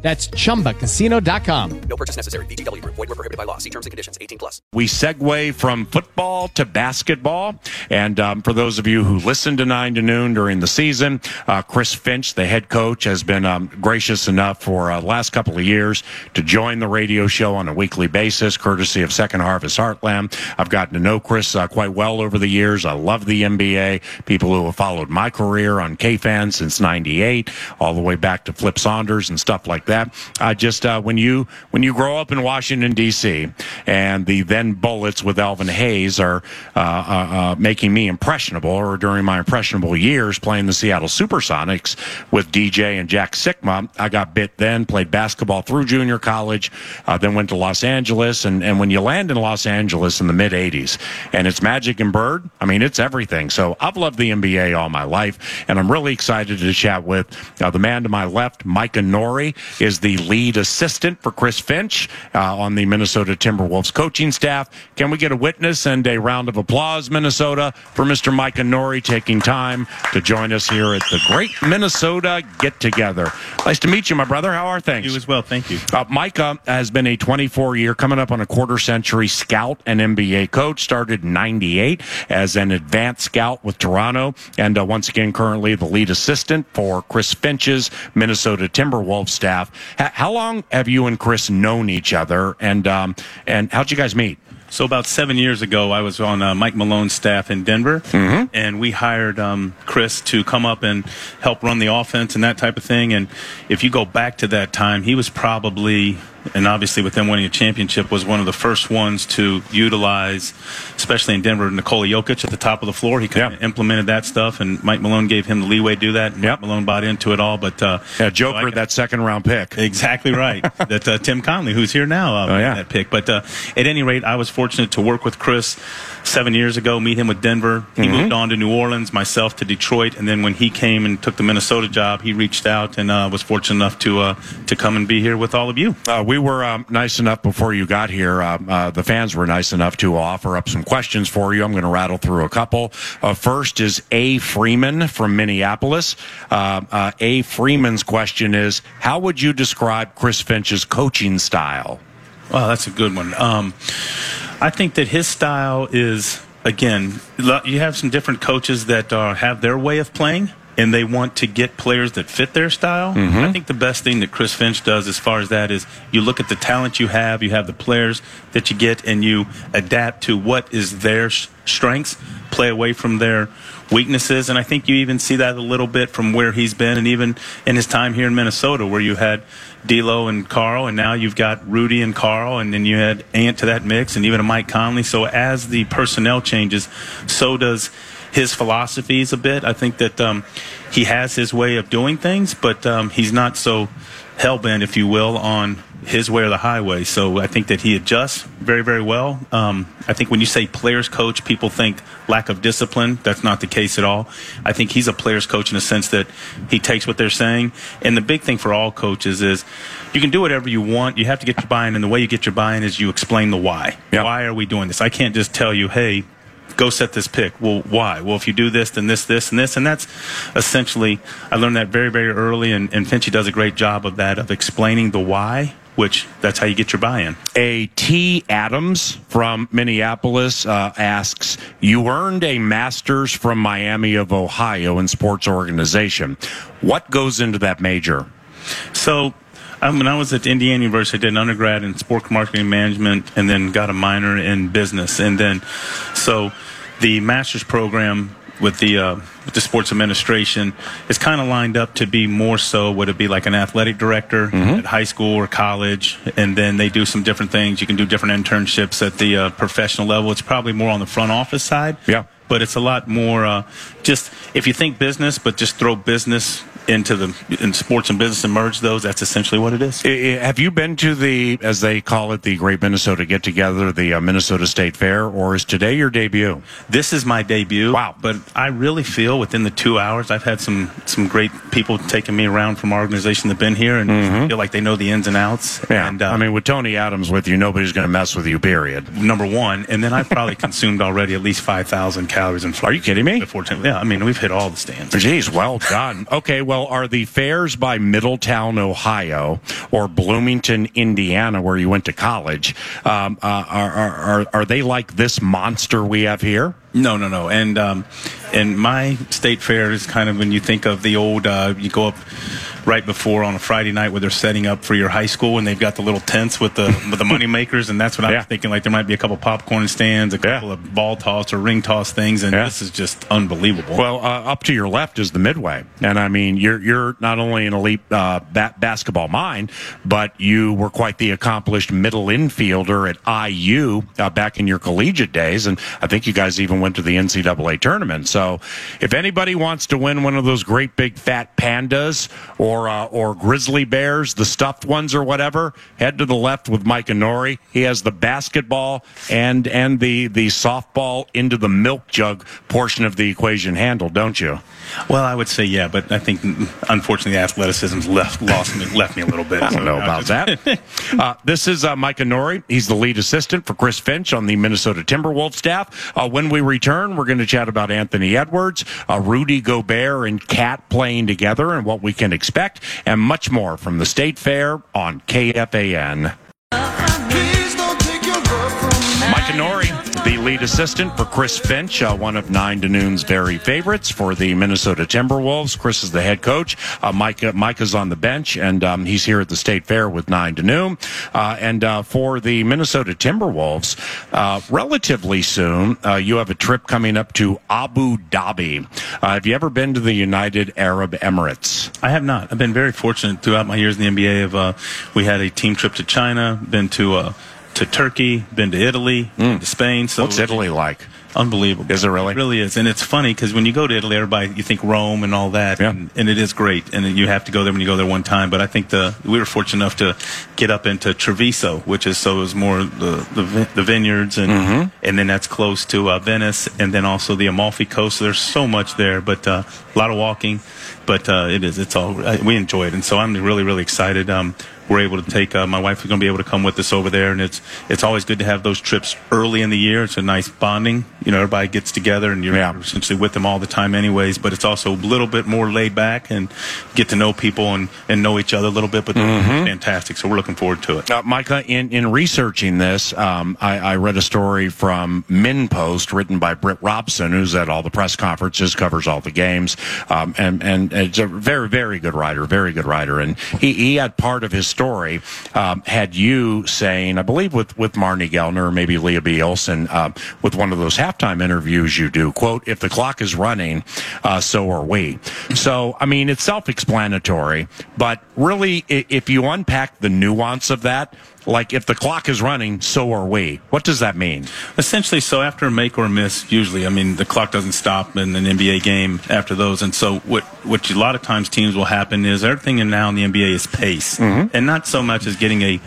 That's chumbacasino.com. No purchase necessary. VGW Group. Void were prohibited by law. See terms and conditions. 18 plus. We segue from football to basketball. And um, for those of you who listen to 9 to noon during the season, uh, Chris Finch, the head coach, has been um, gracious enough for uh, the last couple of years to join the radio show on a weekly basis, courtesy of Second Harvest Heartland. I've gotten to know Chris uh, quite well over the years. I love the NBA. People who have followed my career on KFan since 98, all the way back to Flip Saunders and stuff like that. Uh, just uh, when you when you grow up in Washington D.C. and the then Bullets with Elvin Hayes are uh, uh, uh, making me impressionable, or during my impressionable years playing the Seattle SuperSonics with DJ and Jack Sikma, I got bit then. Played basketball through junior college, uh, then went to Los Angeles, and and when you land in Los Angeles in the mid '80s, and it's Magic and Bird, I mean it's everything. So I've loved the NBA all my life, and I'm really excited to chat with the man to my left, Micah Nori is the lead assistant for Chris Finch uh, on the Minnesota Timberwolves coaching staff. Can we get a witness and a round of applause, Minnesota, for Mr. Micah Nori taking time to join us here at the Great Minnesota Get Together? Nice to meet you, my brother. How are things? You as well. Thank you. Uh, Micah has been a 24 year, coming up on a quarter century scout and NBA coach. Started in 98 as an advanced scout with Toronto, and uh, once again, currently the lead assistant for Chris Finch's Minnesota Timberwolves staff. H- how long have you and Chris known each other, and um, and how'd you guys meet? So about seven years ago, I was on uh, Mike Malone's staff in Denver, Mm-hmm. and we hired um, Chris to come up and help run the offense and that type of thing. And if you go back to that time, he was probably, and obviously with them winning a championship, was one of the first ones to utilize, especially in Denver, Nikola Jokic at the top of the floor. He kind of Yeah. implemented that stuff, and Mike Malone gave him the leeway to do that. And Yep. Mike Malone bought into it all, but uh, Yeah, so Joker, that second round pick. Exactly right. that uh, Tim Connelly, who's here now, uh, Oh, yeah. that pick. But uh, at any rate, I was fortunate to work with Chris seven years ago, meet him with Denver. He Mm-hmm. moved on to New Orleans, myself to Detroit, and then when he came and took the Minnesota job, he reached out and uh, was fortunate enough to uh, to come and be here with all of you. Uh, we were um, nice enough before you got here. Uh, uh, the fans were nice enough to offer up some questions for you. I'm going to rattle through a couple. Uh, first is A. Freeman from Minneapolis. Uh, uh, a. Freeman's question is How would you describe Chris Finch's coaching style? Wow, that's a good one. Um, I think that his style is again. You have some different coaches that uh, have their way of playing, and they want to get players that fit their style. Mm-hmm. I think the best thing that Chris Finch does, as far as that, is you look at the talent you have, you have the players that you get, and you adapt to what is their strengths, play away from their weaknesses. And I think you even see that a little bit from where he's been, and even in his time here in Minnesota, where you had D'Lo and Karl, and now you've got Rudy and Karl, and then you had Ant to that mix, and even a Mike Conley. So as the personnel changes, so does his philosophies a bit. I think that um, he has his way of doing things, but um, he's not so hell bent, if you will, on his way or the highway. So I think that he adjusts very, very well. Um, I think when you say players coach, people think lack of discipline. That's not the case at all. I think he's a players coach in the sense that he takes what they're saying. And the big thing for all coaches is you can do whatever you want. You have to get your buy-in, and the way you get your buy-in is you explain the why. Yeah. Why are we doing this? I can't just tell you, hey, go set this pick. Well, why? Well, if you do this, then this, this, and this. And that's essentially, I learned that very, very early, and, and Finchy does a great job of that, of explaining the why, which that's how you get your buy in. A T. Adams from Minneapolis uh, asks, "You earned a master's from Miami of Ohio in sports organization. What goes into that major?" So, um, when I was at Indiana University, I did an undergrad in sport marketing management and then got a minor in business. And then, so the master's program with the uh, with the sports administration is kind of lined up to be more so would it be like an athletic director at high school or college and then they do some different things. You can do different internships at the uh, professional level. It's probably more on the front office side. Yeah. but it's a lot more uh, just if you think business but just throw business into the in sports and business and merge those, that's essentially what it is. Have you been to the, as they call it, the Great Minnesota Get Together, the uh, Minnesota State Fair, or is today your debut? This is my debut. Wow. But I really feel within the two hours, I've had some some great people taking me around from our organization that've been here and feel like they know the ins and outs. Mm-hmm. Yeah. And, uh, I mean, with Tony Adams with you, nobody's going to mess with you, period. number one, and then I've probably consumed already at least five thousand calories in. Are you kidding me? Before yeah, I mean we've hit all the stands. Geez, well done. Okay, well, are the fairs by Middletown, Ohio, or Bloomington, Indiana, where you went to college, um, uh, are, are, are, are they like this monster we have here? No, no, no. And um, and my state fair is kind of when you think of the old, uh, you go up right before on a Friday night where they're setting up for your high school and they've got the little tents with the with the money makers, and that's what I Yeah. was thinking. Like there might be a couple popcorn stands, a couple of ball toss or ring toss things, and Yeah. this is just unbelievable. Well, uh, up to your left is the Midway, and I mean, you're you're not only an elite uh, ba- basketball mind, but you were quite the accomplished middle infielder at IU uh, back in your collegiate days, and I think you guys even went to the NCAA tournament. So, if anybody wants to win one of those great big fat pandas or uh, or grizzly bears, the stuffed ones or whatever, head to the left with Micah Nori. He has the basketball and and the the softball into the milk jug portion of the equation handled, don't you? Well, I would say yeah, but I think unfortunately the athleticism's left lost me left me a little bit. I don't know about that. uh, this is uh, Micah Nori. He's the lead assistant for Chris Finch on the Minnesota Timberwolves staff. Uh, when we return, we're going to chat about Anthony Edwards, uh, Rudy Gobert, and KAT playing together and what we can expect, and much more from the State Fair on KFAN. Micah Nori, the lead assistant for Chris Finch, uh, one of 9 to noon's very favorites for the Minnesota Timberwolves. Chris is the head coach. Uh, Micah, Micah's on the bench, and um, he's here at the State Fair with 9 to noon. Uh, and uh, for the Minnesota Timberwolves, uh, relatively soon, uh, you have a trip coming up to Abu Dhabi. Uh, have you ever been to the United Arab Emirates? I have not. I've been very fortunate throughout my years in the NBA. Of uh, we had a team trip to China, been to uh, to Turkey, been to Italy, been to Spain. So What's Italy like? Unbelievable. Is it really? It really is. And it's funny because when you go to Italy, everybody, you think Rome and all that. Yeah. And, and it is great. And you have to go there when you go there one time. But I think the we were fortunate enough to get up into Treviso, which is so it was more the, the, the vineyards. And, Mm-hmm. and then that's close to uh, Venice. And then also the Amalfi Coast. So there's so much there, but uh, a lot of walking. But uh, it is. It's all, uh, we enjoy it. And so I'm really, really excited. Um, we're able to take uh, my wife is going to be able to come with us over there and it's it's always good to have those trips early in the year it's a nice bonding you know everybody gets together and you're Yeah. essentially with them all the time anyways but it's also a little bit more laid back and get to know people and, and know each other a little bit but they're fantastic so we're looking forward to it Uh, Micah, in, in researching this, um, I, I read a story from MinnPost written by Britt Robson, who's at all the press conferences, covers all the games, um, and, and it's a very, very good writer, very good writer. And he, he had part of his story, um, had you saying, I believe with, with Marney Gellner, or maybe Lea B. Olsen, uh, with one of those halftime interviews you do, quote, if the clock is running, uh, so are we. So, I mean, it's self explanatory, but really, if you unpack the nuance of that, like if the clock is running, so are we. What does that mean? Essentially, so after a make or a miss, usually, I mean, the clock doesn't stop in an NBA game after those. And so, what, what a lot of times teams will happen is everything in now in the NBA is pace. Mm-hmm. And not so much as getting a,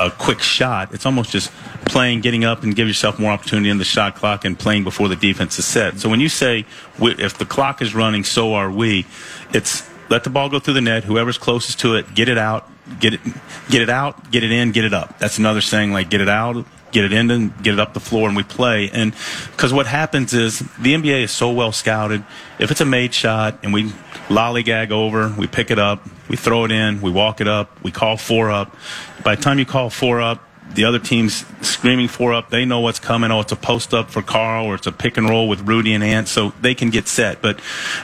a quick shot. It's almost just playing, getting up, and give yourself more opportunity in the shot clock and playing before the defense is set. So when you say, if the clock is running, so are we, it's let the ball go through the net. Whoever's closest to it, get it out, get it, get it out, get it in, get it up. That's another saying like get it out, get it in, and get it up the floor, and we play. And because what happens is the NBA is so well scouted. If it's a made shot and we lollygag over, we pick it up, we throw it in, we walk it up, we call four up. By the time you call four up, the other team's screaming four up. They know what's coming. Oh, it's a post up for Karl or it's a pick and roll with Rudy and Ant, so they can get set. But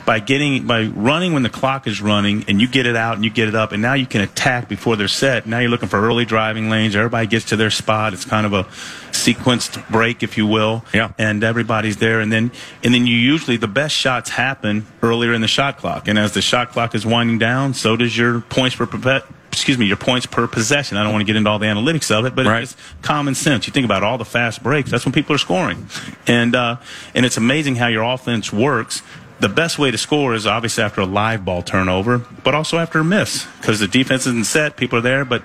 by getting by running when the clock is running and you get it out and you get it up, and now you can attack before they're set. Now you're looking for early driving lanes. Everybody gets to their spot. It's kind of a sequenced break, if you will. Yeah. And everybody's there, and then and then you usually the best shots happen earlier in the shot clock. And as the shot clock is winding down, so does your points per excuse me, your points per possession. I don't want to get into all the analytics of it, but Right. it's common sense. You think about all the fast breaks. That's when people are scoring, and uh, and it's amazing how your offense works the best way to score is obviously after a live ball turnover, but also after a miss because the defense isn't set, people are there. But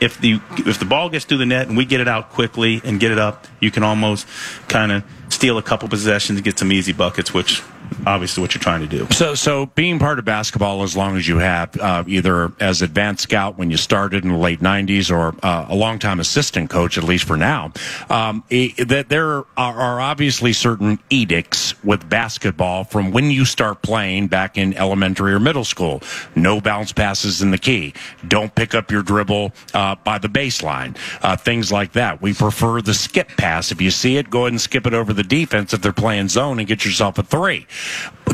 if the if the ball gets through the net and we get it out quickly and get it up, you can almost kind of steal a couple possessions and get some easy buckets, which obviously what you're trying to do. So, so being part of basketball as long as you have, uh, either as advanced scout when you started in the late '90s, or uh, a long-time assistant coach, at least for now, um, that there are, are, obviously certain edicts with basketball from when you start playing back in elementary or middle school. No bounce passes in the key. Don't pick up your dribble uh, by the baseline. Uh, things like that. We prefer the skip pass. If you see it, go ahead and skip it over the defense if they're playing zone and get yourself a three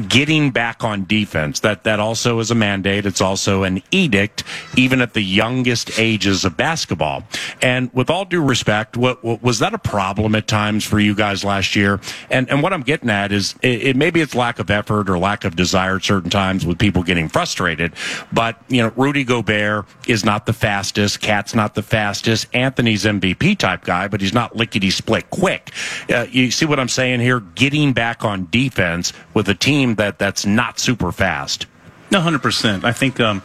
getting back on defense. That that also is a mandate. It's also an edict, even at the youngest ages of basketball. And with all due respect, what, what was that a problem at times for you guys last year? And and what I'm getting at is it, it maybe it's lack of effort or lack of desire at certain times with people getting frustrated. But you know, Rudy Gobert is not the fastest. KAT's not the fastest. Anthony's MVP type guy, but he's not lickety split quick. Uh, you see what I'm saying here? Getting back on defense with a team that that's not super fast. No, hundred percent. I think um,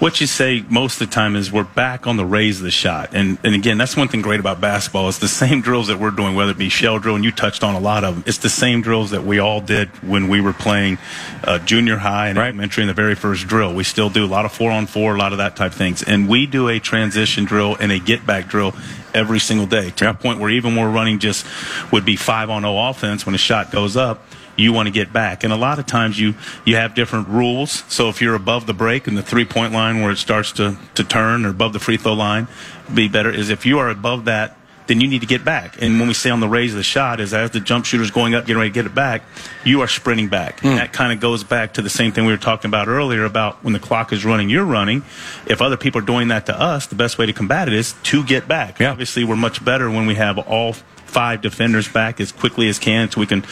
what you say most of the time is we're back on the raise of the shot, and and again, that's one thing great about basketball. It's the same drills that we're doing, whether it be shell drill, and you touched on a lot of them. It's the same drills that we all did when we were playing uh, junior high and right. elementary in the very first drill. We still do a lot of four on four, a lot of that type of things, and we do a transition drill and a get back drill every single day to yeah. the point where even we're running just would be five on zero offense when a shot goes up you want to get back. And a lot of times you, you have different rules. So if you're above the break and the three point line where it starts to, to turn or above the free throw line, be better is if you are above that, then you need to get back. And when we say on the raise of the shot is as the jump shooter's going up, getting ready to get it back, you are sprinting back. Mm. And that kind of goes back to the same thing we were talking about earlier about when the clock is running, you're running. If other people are doing that to us, the best way to combat it is to get back. Yeah. Obviously, we're much better when we have all five defenders back as quickly as can so we can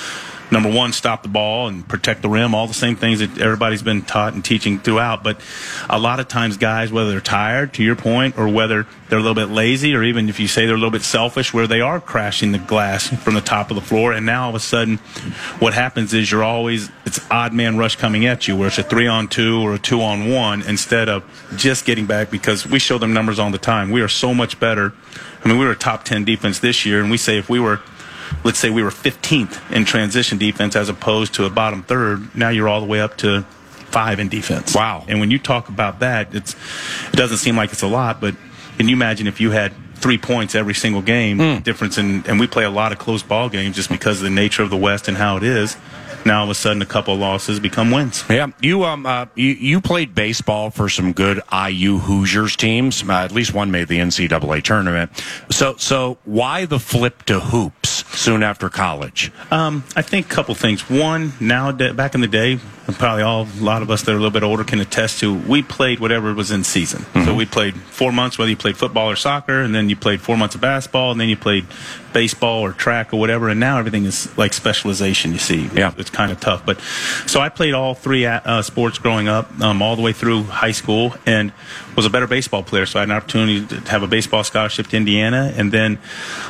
number one, stop the ball and protect the rim, all the same things that everybody's been taught and teaching throughout. But a lot of times, guys, whether they're tired, to your point, or whether they're a little bit lazy, or even if you say they're a little bit selfish, where they are crashing the glass from the top of the floor, and now all of a sudden, what happens is you're always it's odd man rush coming at you, where it's a three on two or a two on one instead of just getting back because we show them numbers all the time. We are so much better. I mean, we were a top 10 defense this year, and we say if we were let's say we were 15th in transition defense as opposed to a bottom third. Now you're all the way up to five in defense. Wow. And when you talk about that, it's it doesn't seem like it's a lot, but can you imagine if you had three points every single game mm. difference in and we play a lot of close ball games just because of the nature of the West and how it is now all of a sudden a couple of losses become wins. Yeah, you um uh, you, you played baseball for some good IU Hoosiers teams. Uh, at least one made the NCAA tournament. So so why the flip to hoops soon after college? Um, I think a couple things. One, now back in the day, probably all a lot of us that are a little bit older can attest to. We played whatever was in season. Mm-hmm. So we played four months, whether you played football or soccer, and then you played four months of basketball, and then you played baseball or track or whatever. And now everything is like specialization. You see, yeah, it's kind of tough. But so I played all three uh, sports growing up, um, all the way through high school, and was a better baseball player. So I had an opportunity to have a baseball scholarship to Indiana, and then,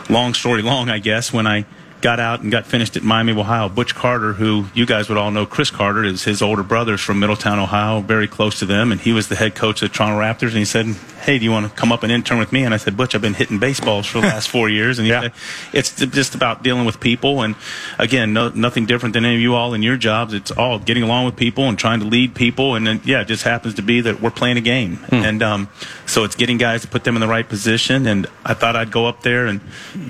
long story long, I guess, when I got out and got finished at Miami, Ohio. Butch Carter, who you guys would all know, Cris Carter is his older brother's from Middletown, Ohio, very close to them, and he was the head coach of the Toronto Raptors. And he said, "Hey, do you want to come up and intern with me?" And I said, "Butch, I've been hitting baseballs for the last four years, and yeah. Said, it's just about dealing with people. And again, no, nothing different than any of you all in your jobs. It's all getting along with people and trying to lead people. And then, yeah, it just happens to be that we're playing a game, mm. and um, so it's getting guys to put them in the right position. And I thought I'd go up there and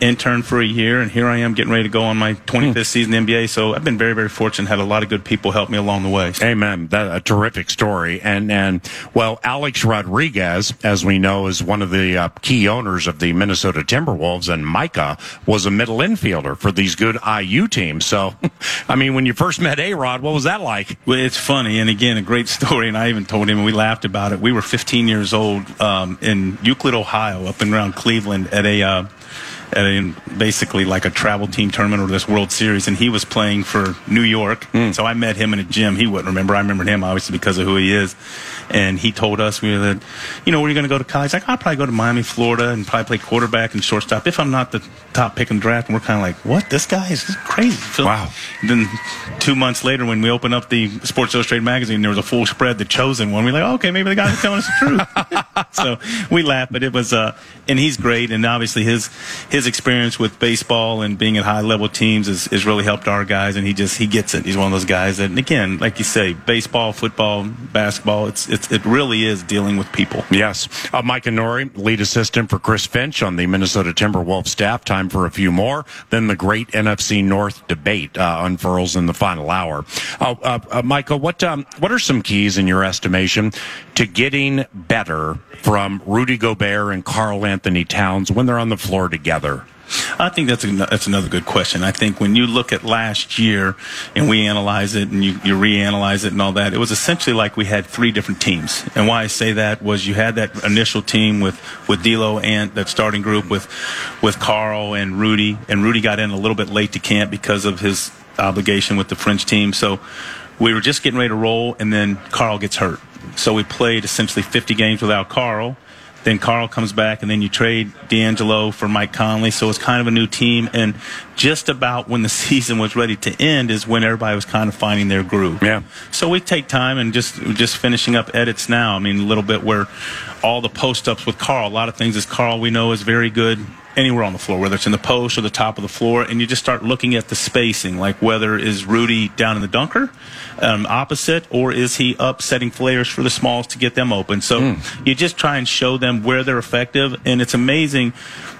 intern for a year, and here I am getting ready to go on my 25th mm. season in the NBA. So I've been very, very fortunate. Had a lot of good people help me along the way. Amen. That a terrific story. And and well, Alex Rodriguez, as we know, is one of the uh, key owners of the Minnesota Timberwolves, and Micah was a middle infielder for these good IU teams. So, I mean, when you first met A Rod, what was that like? Well, it's funny, and again, a great story. And I even told him, and we laughed about it. We were 15 years old um, in Euclid, Ohio, up and around Cleveland, at a uh, at a, basically like a travel team tournament or this World Series, and he was playing for New York. Hmm. So I met him in a gym. He wouldn't remember. I remembered him obviously because of who he is. And he told us we were, you know, where are you going to go to college? Like I'll probably go to Miami, Florida, and probably play quarterback and shortstop if I'm not the top pick in the draft. And we're kind of like, what? This guy is crazy. So Wow. Then two months later, when we opened up the Sports Illustrated magazine, there was a full spread, the chosen one. We're like, oh, okay, maybe the guy's telling us the truth. so we laughed, but it was, uh, and he's great. And obviously his, his experience with baseball and being at high level teams has, has really helped our guys. And he just, he gets it. He's one of those guys that, and again, like you say, baseball, football, basketball, it's, it's, it really is dealing with people. Yes. Uh, Micah Nori, lead assistant for Chris Finch on the Minnesota Timberwolves staff. Time for a few more. Then the great NFC North debate uh, unfurls in the final hour. Uh, uh, uh, Michael, what um, what are some keys in your estimation to getting better from Rudy Gobert and Karl-Anthony Towns when they're on the floor together? I think that's that's another good question. I think when you look at last year and we analyze it and you, you reanalyze it and all that, it was essentially like we had three different teams. And why I say that was you had that initial team with with D'Lo and that starting group with with Karl and Rudy, and Rudy got in a little bit late to camp because of his obligation with the French team. So we were just getting ready to roll, and then Karl gets hurt. So we played essentially 50 games without Karl. Then Karl comes back, and then you trade D'Angelo for Mike Conley. So it's kind of a new team. And just about when the season was ready to end is when everybody was kind of finding their groove. Yeah. So we take time and just just finishing up edits now. I mean, a little bit where all the post ups with Karl. A lot of things is Karl we know is very good anywhere on the floor, whether it's in the post or the top of the floor, and you just start looking at the spacing, like whether is Rudy down in the dunker, um, opposite, or is he up setting flares for the smalls to get them open. So you just try and show them where they're effective, and it's amazing.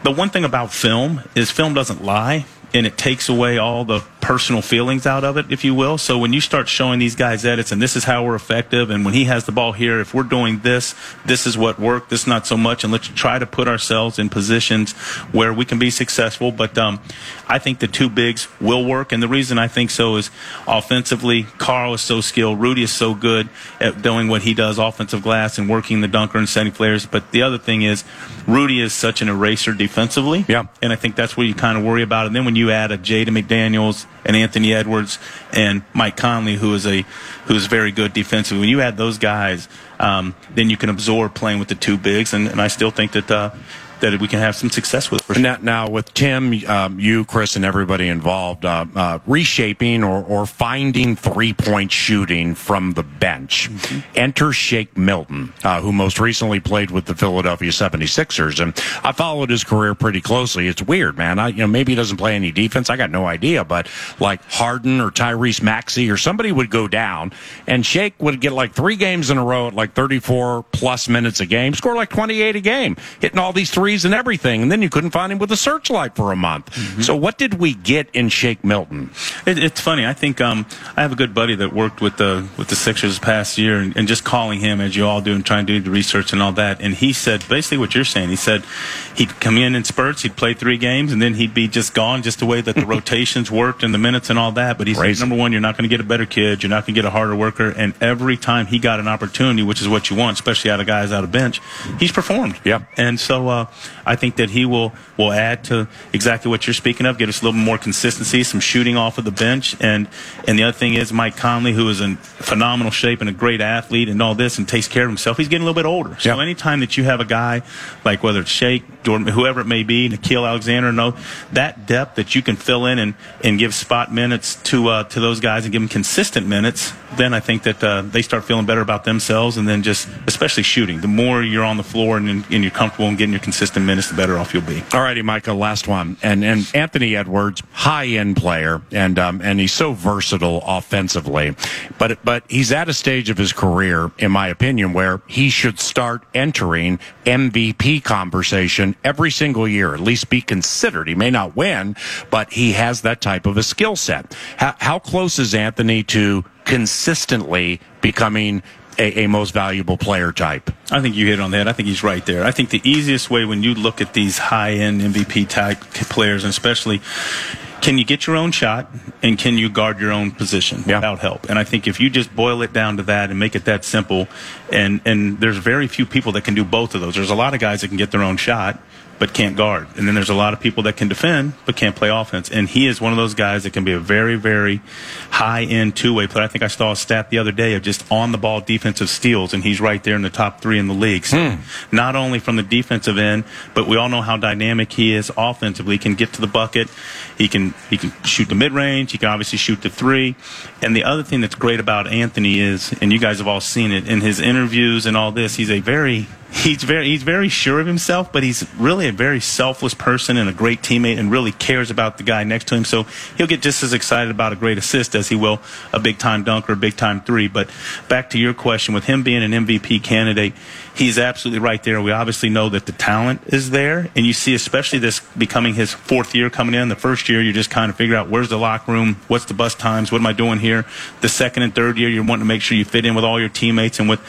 The one thing about film is film doesn't lie. And it takes away all the personal feelings out of it, if you will. So when you start showing these guys edits, and this is how we're effective, and when he has the ball here, if we're doing this, this is what worked, this not so much, and let's try to put ourselves in positions where we can be successful. But um, I think the two bigs will work, and the reason I think so is offensively, Karl is so skilled, Rudy is so good at doing what he does, offensive glass and working the dunker and setting flares. But the other thing is, Rudy is such an eraser defensively, Yeah. and I think that's where you kind of worry about. it. And then when you add a Jaden McDaniels and Anthony Edwards and Mike Conley, who is a who's very good defensively, when you add those guys, um, then you can absorb playing with the two bigs. And, and I still think that uh, that we can have some success with. Sure. Now, now with Tim, um, you, Chris, and everybody involved, uh, uh, reshaping or, or finding three point shooting from the bench. Enter Shake Milton, uh, who most recently played with the Philadelphia 76ers. And I followed his career pretty closely. It's weird, man. I, you know, maybe he doesn't play any defense. I got no idea, but like Harden or Tyrese Maxey or somebody would go down and Shake would get like three games in a row at like 34 plus minutes a game, score like 28 a game, hitting all these and everything. And then you couldn't find him with a searchlight for a month. So what did we get in Shake Milton? It, it's funny. I think um, I have a good buddy that worked with the with the Sixers this past year, and, and just calling him as you all do, and trying to do the research and all that. And he said basically what you're saying. He said he'd come in in spurts, he'd play three games, and then he'd be just gone, just the way that the rotations worked and the minutes and all that. But he said number one, you're not going to get a better kid, you're not going to get a harder worker, and every time he got an opportunity, which is what you want, especially out of guys out of bench, he's performed. Yeah, And so uh, I think that he will will add to exactly what you're speaking of, give us a little more consistency, some shooting off of the bench, and and the other thing is Mike Conley, who is in phenomenal shape and a great athlete and all this, and takes care of himself. He's getting a little bit older. So anytime that you have a guy like whether it's Shake, Jordan, whoever it may be, Nickeil Alexander, no, that depth that you can fill in and and give spot minutes to uh, to those guys and give them consistent minutes, then I think that uh, they start feeling better about themselves, and then just especially shooting. The more you're on the floor and, and you're comfortable and getting your consistent minutes, the better off you'll be. All righty, Micah, last one. And and Anthony Edwards, high end player, and um, and he's so versatile offensively, but but he's at a stage of his career, in my opinion, where he should start entering MVP conversation every single year, at least be considered. He may not win, but he has that type of a skill set. How, how close is Anthony to consistently becoming a, a most valuable player type? I think you hit on that. I think he's right there. I think the easiest way when you look at these high end MVP type players, and especially, can you get your own shot and can you guard your own position Yeah. without help? And I think if you just boil it down to that and make it that simple, and and there's very few people that can do both of those. There's a lot of guys that can get their own shot. But can't guard. And then there's a lot of people that can defend but can't play offense. And he is one of those guys that can be a very, very high end two way player. I think I saw a stat the other day of just on the ball defensive steals, and he's right there in the top three in the league. So hmm. not only from the defensive end, but we all know how dynamic he is offensively. He can get to the bucket. He can he can shoot the mid range. He can obviously shoot the three. And the other thing that's great about Anthony is, and you guys have all seen it in his interviews and all this, he's a very he's very he's very sure of himself, but he's really a very selfless person and a great teammate, and really cares about the guy next to him. So he'll get just as excited about a great assist as he will a big time dunk or a big time three. But back to your question, with him being an MVP candidate, he's absolutely right there. We obviously know that the talent is there, and you see especially this becoming his fourth year coming in. The first year, you're just kind of figuring out where's the locker room, what's the bus times, what am I doing here. The second and third year, you're wanting to make sure you fit in with all your teammates and with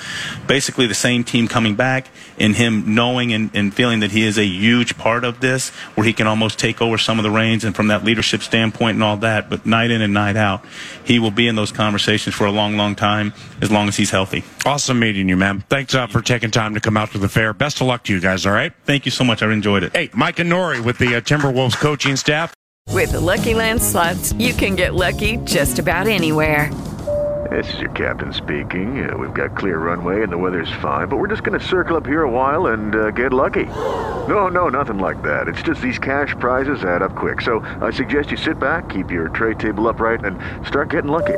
basically the same team coming back and him knowing and, and feeling that he is a huge part of this, where he can almost take over some of the reins and from that leadership standpoint and all that. But night in and night out, he will be in those conversations for a long, long time as long as he's healthy. Awesome meeting you, man. Thanks uh, for taking time to come out to the fair. Best of luck to you guys, all right? Thank you so much. I enjoyed it. Hey, Micah Nori with the uh, Timberwolves coaching staff. With the Lucky Land slots, you can get lucky just about anywhere. This is your captain speaking. Uh, we've got clear runway and the weather's fine, but we're just going to circle up here a while and uh, get lucky. No, no, nothing like that. It's just these cash prizes add up quick. So I suggest you sit back, keep your tray table upright, and start getting lucky.